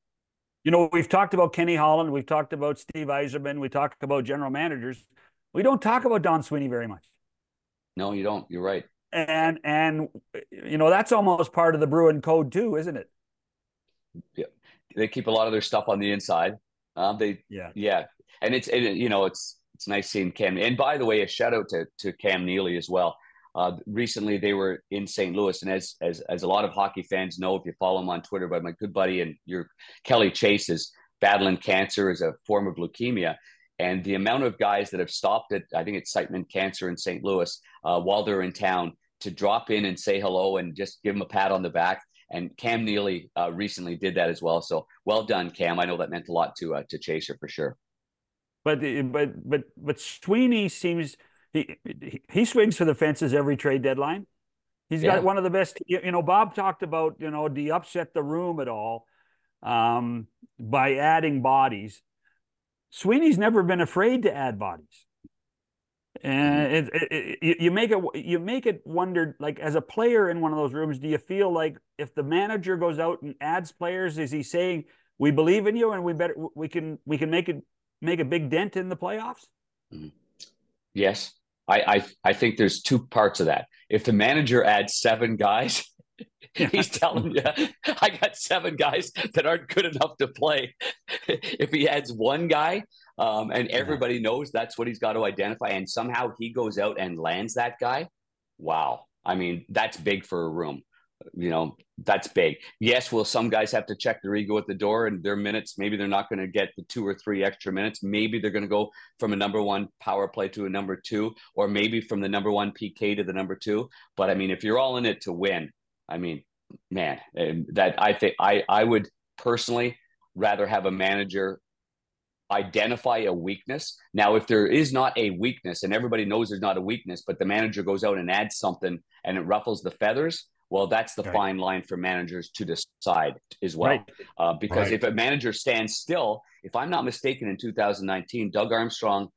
You know, we've talked about Kenny Holland, we've talked about Steve Yzerman, we talked about general managers. We don't talk about Don Sweeney very much. No, you don't. You're right. And and you know, that's almost part of the Bruin code too, isn't it? They keep a lot of their stuff on the inside. Um, they Yeah. Yeah, and it's and, you know it's it's nice seeing Cam. And by the way, a shout out to to Cam Neely as well. Uh, recently, they were in St. Louis, and as as as a lot of hockey fans know, if you follow him on Twitter, but my good buddy and your Kelly Chase is battling cancer as a form of leukemia. And the amount of guys that have stopped at, I think it's Siteman Cancer in St. Louis, uh, while they're in town to drop in and say hello and just give them a pat on the back. And Cam Neely uh, recently did that as well. So well done, Cam. I know that meant a lot to uh, to Chaser for sure. But but but but Sweeney seems he he- swings for the fences every trade deadline. He's Yeah. got one of the best. You know, Bob talked about you know, do you upset the room at all um, by adding bodies? Sweeney's never been afraid to add bodies, Mm-hmm. and it, it, it, you- make it you make it wonder. Like as a player in one of those rooms, do you feel like if the manager goes out and adds players, is he saying we believe in you and we better we can we can make it make a big dent in the playoffs? Mm-hmm. Yes, I, I I think there's two parts of that. If the manager adds seven guys, he's telling you, I got seven guys that aren't good enough to play. if he adds one guy, um, and everybody knows that's what he's got to identify, and somehow he goes out and lands that guy, wow! I mean, that's big for a room. you know, that's big. Yes, will some guys have to check their ego at the door and their minutes? Maybe they're not going to get the two or three extra minutes. Maybe they're going to go from a number one power play to a number two, or maybe from the number one PK to the number two. But I mean, if you're all in it to win, I mean, man, that I think I I would personally rather have a manager identify a weakness. Now, if there is not a weakness and everybody knows there's not a weakness, but the manager goes out and adds something and it ruffles the feathers, well, that's the right. fine line for managers to decide as well. Right. Uh, because right. if a manager stands still, if I'm not mistaken, in 2019, Doug Armstrong,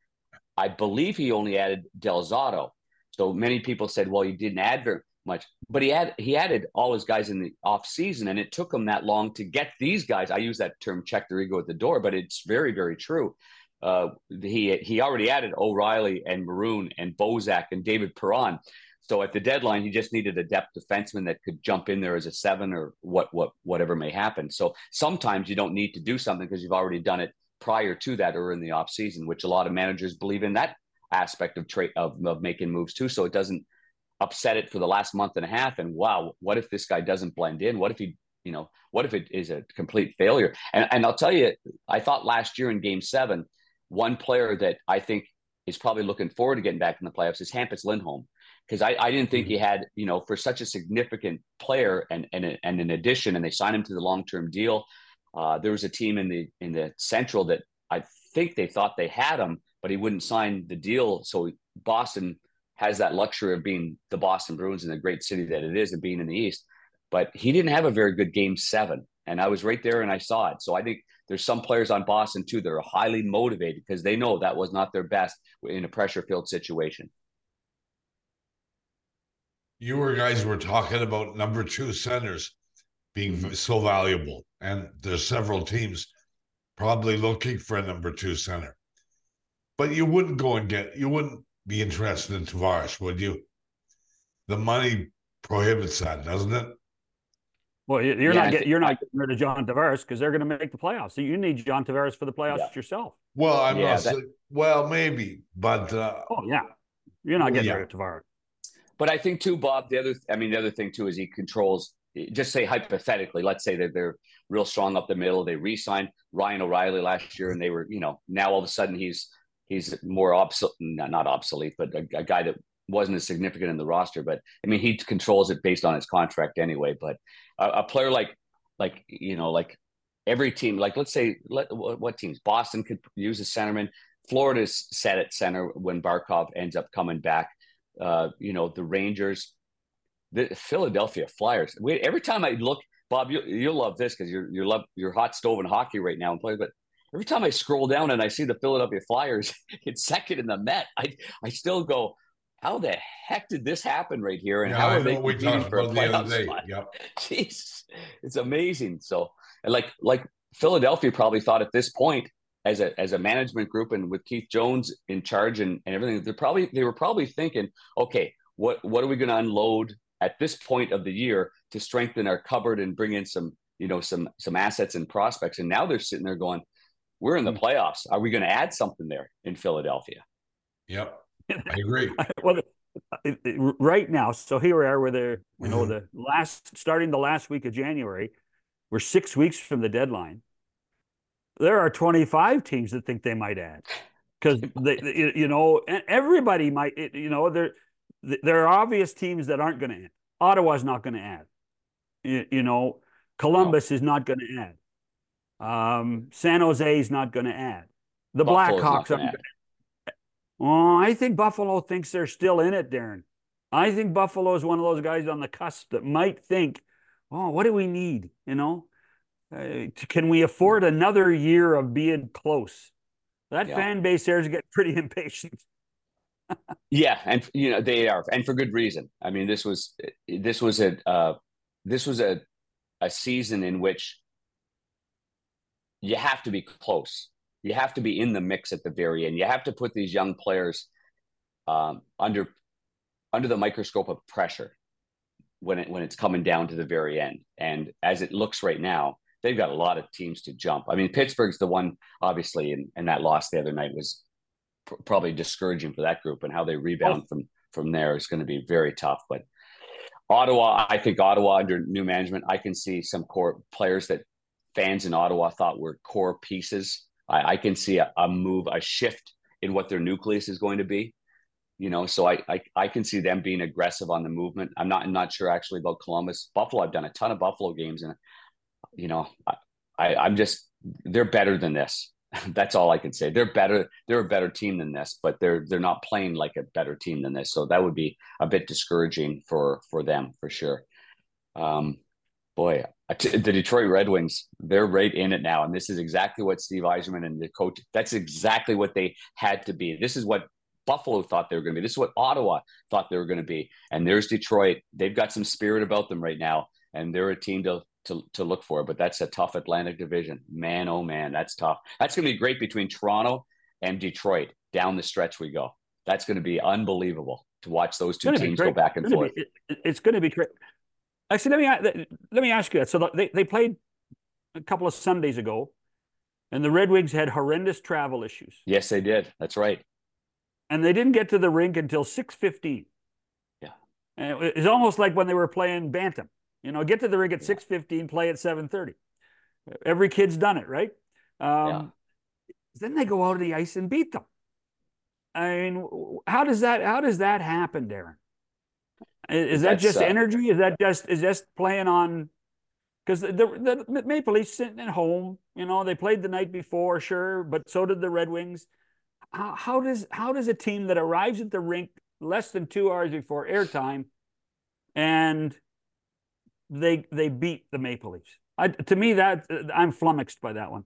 I believe he only added Del Zotto. So many people said, well, he didn't add much, but he had he added all his guys in the off season, and it took him that long to get these guys. I use that term check their ego at the door, but it's very very true. Uh, he he already added O'Reilly and Maroon and Bozak and David Perron. So at the deadline, he just needed a depth defenseman that could jump in there as a seven or what what whatever may happen. So sometimes you don't need to do something because you've already done it prior to that or in the off season, which a lot of managers believe in that aspect of trade of, of making moves too. So it doesn't upset it for the last month and a half. And wow, what if this guy doesn't blend in? What if he, you know, what if it is a complete failure? And, and I'll tell you, I thought last year in game seven, one player that I think is probably looking forward to getting back in the playoffs is Hampus Lindholm. Because I, I didn't think mm-hmm. he had, you know, for such a significant player and and, and an addition, and they signed him to the long term deal. Uh, there was a team in the in the Central that I think they thought they had him, but he wouldn't sign the deal. So Boston has that luxury of being the Boston Bruins in the great city that it is and being in the East. But he didn't have a very good game seven. And I was right there and I saw it. So I think there's some players on Boston too that are highly motivated because they know that was not their best in a pressure filled situation. You were guys were talking about number two centers being mm-hmm. so valuable. And there's several teams probably looking for a number two center. But you wouldn't go and get, you wouldn't be interested in Tavares, would you? The money prohibits that, doesn't it? Well, you're yeah, not getting you're not getting rid of John Tavares because they're going to make the playoffs. So you need John Tavares for the playoffs yeah. yourself. Well, I'm yeah, not. That, well, maybe, but uh, oh yeah, you're not getting yeah. rid of Tavares. But I think too, Bob. The other, I mean, the other thing too is he controls. Just say hypothetically, let's say that they're real strong up the middle. They re-signed Ryan O'Reilly last year, and they were, you know, now all of a sudden he's he's more obsolete, not obsolete, but a, a, guy that wasn't as significant in the roster. But I mean, he controls it based on his contract anyway. But a, a player like, like you know, like every team, like let's say, let, what teams? Boston could use a centerman. Florida's set at center when Barkov ends up coming back. Uh, you know, the Rangers, the Philadelphia Flyers. We, every time I look, Bob, you, you'll love this because you're you're hot stove in hockey right now and play. But every time I scroll down and I see the Philadelphia Flyers it's second in the Met, I I still go, how the heck did this happen right here? And yeah, how are they competing for a playoff spot? Yep. Jeez, it's amazing. So, and like like Philadelphia probably thought at this point as a as a management group and with Keith Jones in charge and, and everything, they're probably they were probably thinking, okay, what what are we going to unload at this point of the year to strengthen our cupboard and bring in some you know some some assets and prospects? And now they're sitting there going, we're in the hmm. playoffs. Are we going to add something there in Philadelphia? Yep, I agree. well, right now, so here we are. We're the you know the last starting the last week of January. We're six weeks from the deadline. There are 25 teams that think they might add because they, you know, everybody might. You know, there there are obvious teams that aren't going to add. Ottawa's not going to add. You, you know, Columbus no. is not going to add. Um, San Jose is not going to add. The Blackhawks are. Well, I think Buffalo thinks they're still in it, Darren. I think Buffalo is one of those guys on the cusp that might think, "Oh, what do we need? You know, uh, can we afford another year of being close?" That yeah. fan base there is getting pretty impatient. yeah, and you know they are, and for good reason. I mean, this was this was a uh, this was a a season in which you have to be close. You have to be in the mix at the very end. You have to put these young players um, under under the microscope of pressure when it when it's coming down to the very end. And as it looks right now, they've got a lot of teams to jump. I mean, Pittsburgh's the one, obviously, and, and that loss the other night was pr- probably discouraging for that group, and how they rebound oh. from from there is going to be very tough. But Ottawa, I think Ottawa under new management, I can see some core players that fans in Ottawa thought were core pieces. I, I can see a, a, move, a shift in what their nucleus is going to be. You know, so I, I I can see them being aggressive on the movement. I'm not I'm not sure actually about Columbus, Buffalo. I've done a ton of Buffalo games, and you know, I, I I'm just they're better than this. That's all I can say. They're better. They're a better team than this, but they're they're not playing like a better team than this. So that would be a bit discouraging for for them for sure. Um, boy, the Detroit Red Wings, they're right in it now, and this is exactly what Steve Yzerman and the coach. That's exactly what they had to be. This is what Buffalo thought they were going to be. This is what Ottawa thought they were going to be. And there's Detroit. They've got some spirit about them right now, and they're a team to to, to look for. But that's a tough Atlantic division. Man, oh man, that's tough. That's going to be great between Toronto and Detroit. Down the stretch we go. That's going to be unbelievable to watch those two teams go back and it's forth. Be, it's going to be great. Actually, let me let me ask you that. So they, they played a couple of Sundays ago, and the Red Wings had horrendous travel issues. Yes, they did. That's right. And they didn't get to the rink until six fifteen. Yeah, and it was almost like when they were playing Bantam. You know, get to the rink at six fifteen, play at seven thirty. Every kid's done it, right? Um, yeah. Then they go out of the ice and beat them. I mean, how does that how does that happen, Darren? Is that just uh, energy? Is that just is just playing on? Because the, the, the Maple Leafs sitting at home, you know, they played the night before, sure, but so did the Red Wings. How, how does how does a team that arrives at the rink less than two hours before airtime, and they they beat the Maple Leafs? I, to me, that I'm flummoxed by that one.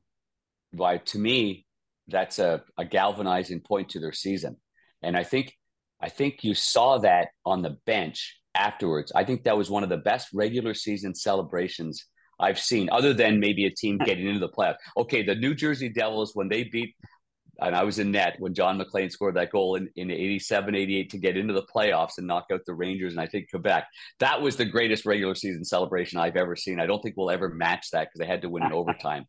Why, to me, that's a, a galvanizing point to their season, and I think I think you saw that on the bench afterwards. I think that was one of the best regular season celebrations I've seen, other than maybe a team getting into the playoffs. Okay, the New Jersey Devils, when they beat, and I was in net when John MacLean scored that goal in, in 87, 88 to get into the playoffs and knock out the Rangers and I think Quebec. That was the greatest regular season celebration I've ever seen. I don't think we'll ever match that because they had to win in overtime.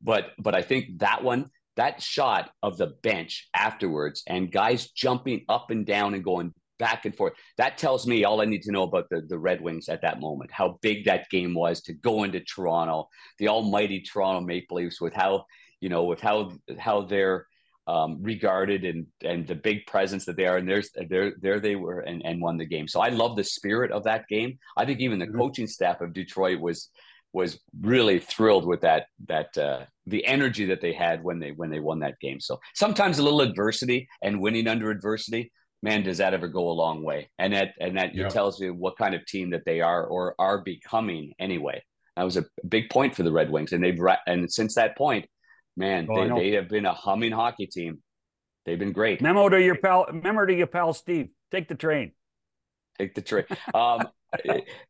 But but I think that one that shot of the bench afterwards and guys jumping up and down and going back and forth that tells me all i need to know about the, the red wings at that moment how big that game was to go into toronto the almighty toronto maple leafs with how you know with how how they're um, regarded and and the big presence that they are and there's there there they were and, and won the game so i love the spirit of that game i think even the mm-hmm. coaching staff of detroit was was really thrilled with that that uh, the energy that they had when they when they won that game. So sometimes a little adversity and winning under adversity, man, does that ever go a long way? And that and that yeah. tells you what kind of team that they are or are becoming anyway. That was a big point for the Red Wings, and they've and since that point, man, oh, they, they have been a humming hockey team. They've been great. Memo to your pal. Memo to your pal Steve. Take the train. Take the train. Um,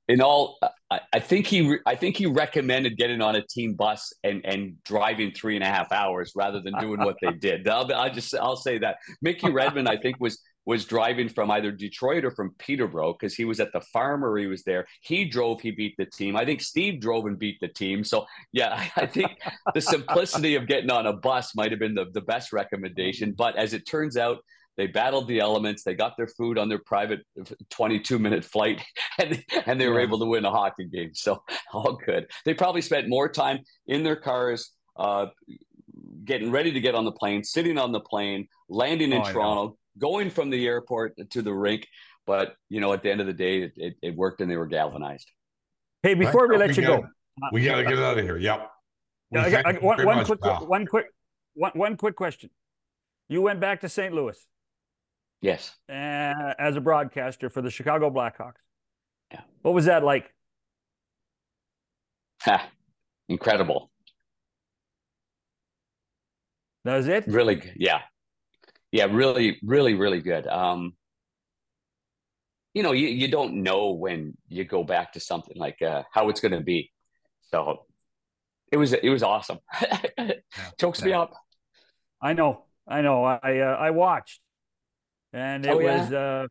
in all, I, think he, I think he recommended getting on a team bus and and driving three and a half hours rather than doing what they did. I'll, I'll just, I'll say that Mickey Redmond, I think was was driving from either Detroit or from Peterborough because he was at the farm or he was there. He drove, he beat the team. I think Steve drove and beat the team. So yeah, I think the simplicity of getting on a bus might have been the, the best recommendation. But as it turns out, they battled the elements. They got their food on their private 22 minute flight and, and they were yeah. able to win a hockey game. So all good. They probably spent more time in their cars, uh, getting ready to get on the plane, sitting on the plane, landing in oh, Toronto, going from the airport to the rink. But, you know, at the end of the day, it, it, it worked and they were galvanized. Hey, before right. we let we you gotta, go, we got to get out of here. Yep. I I, one, one quick, one quick, one, one quick question. You went back to St. Louis. Yes. Uh, as a broadcaster for the Chicago Blackhawks. Yeah. What was that like? Ha, incredible. That was it? Really good. Yeah. Yeah, really, really, really good. Um, you know, you, you don't know when you go back to something like uh, how it's going to be. So it was it was awesome. Chokes yeah. me up. I know, I know. I uh, I watched and it oh, was yeah? uh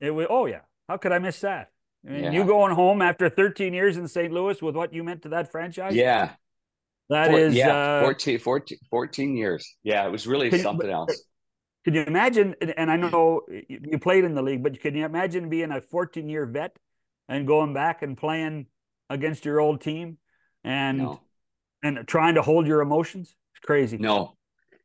it was oh yeah how could i miss that I mean, yeah. you going home after 13 years in st louis with what you meant to that franchise yeah that Four, is yeah uh, 14, 14, 14 years yeah it was really something else could you imagine and i know you played in the league but can you imagine being a 14 year vet and going back and playing against your old team and No. and trying to hold your emotions? It's crazy. No,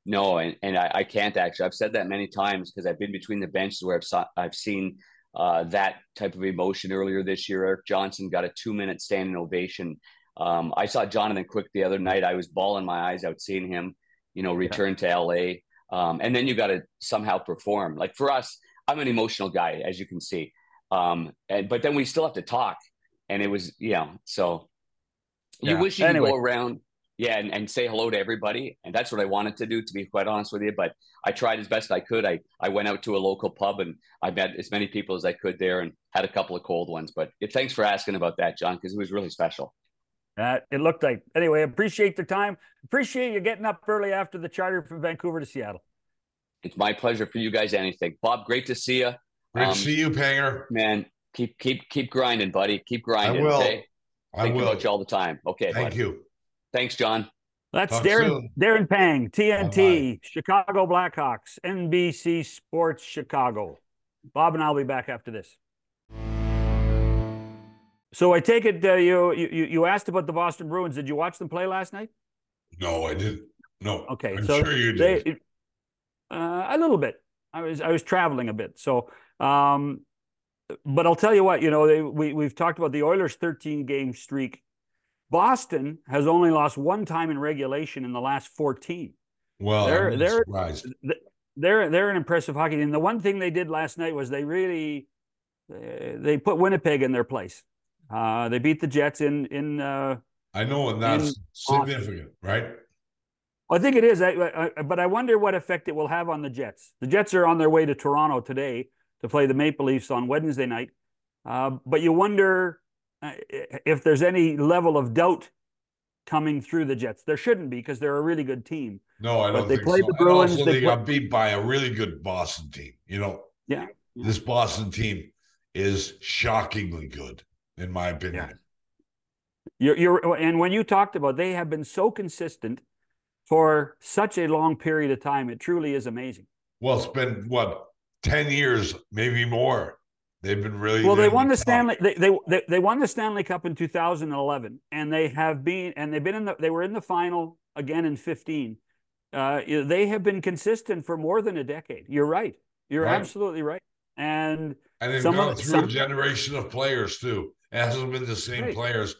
no, and, and I, I can't actually. I've said that many times because I've been between the benches where I've saw, I've seen uh, that type of emotion earlier this year. Erik Johnson got a two minute standing ovation. Um, I saw Jonathan Quick the other night. I was bawling my eyes out seeing him, you know, return to LA. Um, and then you got to somehow perform. Like for us, I'm an emotional guy, as you can see. Um, and but then we still have to talk, and it was yeah. So you wish you Anyway. could go around, yeah, and, and say hello to everybody, and that's what I wanted to do. To be quite honest with you, but I tried as best I could. I I went out to a local pub and I met as many people as I could there, and had a couple of cold ones. But yeah, thanks for asking about that, John, because it was really special. Uh, it looked like anyway. Appreciate the time. Appreciate you getting up early after the charter from Vancouver to Seattle. It's my pleasure for you guys. Anything, Bob? Great to see you, Great Um, to see you, Panger. man. Keep keep keep grinding, buddy. Keep grinding. I will. Okay. I Think will. about you all the time. Okay. Thank buddy. you. Thanks, John. That's Talk Darren soon. Darren Pang, TNT, Chicago Blackhawks, NBC Sports Chicago. Bob and I'll be back after this. So I take it uh, you, you you asked about the Boston Bruins. Did you watch them play last night? No, I didn't. No. Okay, I'm so sure you did. they uh, a little bit. I was I was traveling a bit, so um, but I'll tell you what. You know, they, we we've talked about the Oilers' 13 game streak. Boston has only lost one time in regulation in the last 14. well, they're- I'm they're- surprised. They're they're an impressive hockey team. The one thing they did last night was they really uh, they put Winnipeg in their place. Uh, they beat the Jets in in. Uh, I know, and that's significant, right? I think it is, I, I, but I wonder what effect it will have on the Jets. The Jets are on their way to Toronto today to play the Maple Leafs on Wednesday night. Uh, but you wonder Uh, if there's any level of doubt coming through the Jets. There shouldn't be because they're a really good team. No, I But don't they think played so. the Bruins, they they play- got beat by a really good Boston team. You know, Yeah. this Boston team is shockingly good, in my opinion. You're, you're, and when you talked about, they have been so consistent for such a long period of time. It truly is amazing. Well, it's been what ten years, maybe more. They've been really Well, they won the. Stanley. They, they they they won the Stanley Cup in 2011, and they have been and they've been in the they were in the final again in 15. Uh, they have been consistent for more than a decade. You're right. You're Right. absolutely right. And And they've gone through some- a generation of players too. It hasn't been the same Right. players.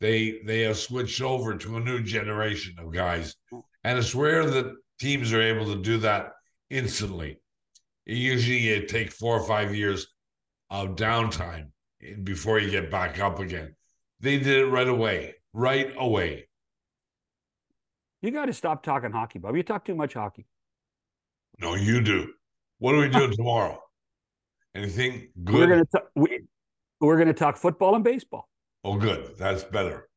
They they have switched over to a new generation of guys, and it's rare that teams are able to do that instantly. It usually, it take four or five years of downtime before you get back up again. They did it right away, right away. you got to stop talking hockey, Bob. You talk too much hockey. No, you do. What are we doing tomorrow? Anything We're good? gonna talk, we, we're gonna talk football and baseball. Oh, good. That's better.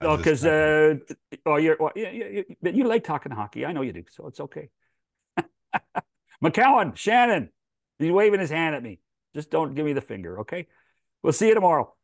Oh, because uh, oh, you're well, yeah, yeah, yeah, you like talking hockey. I know you do, so it's okay. McCown, Shannon, he's waving his hand at me. Just don't give me the finger, okay? We'll see you tomorrow.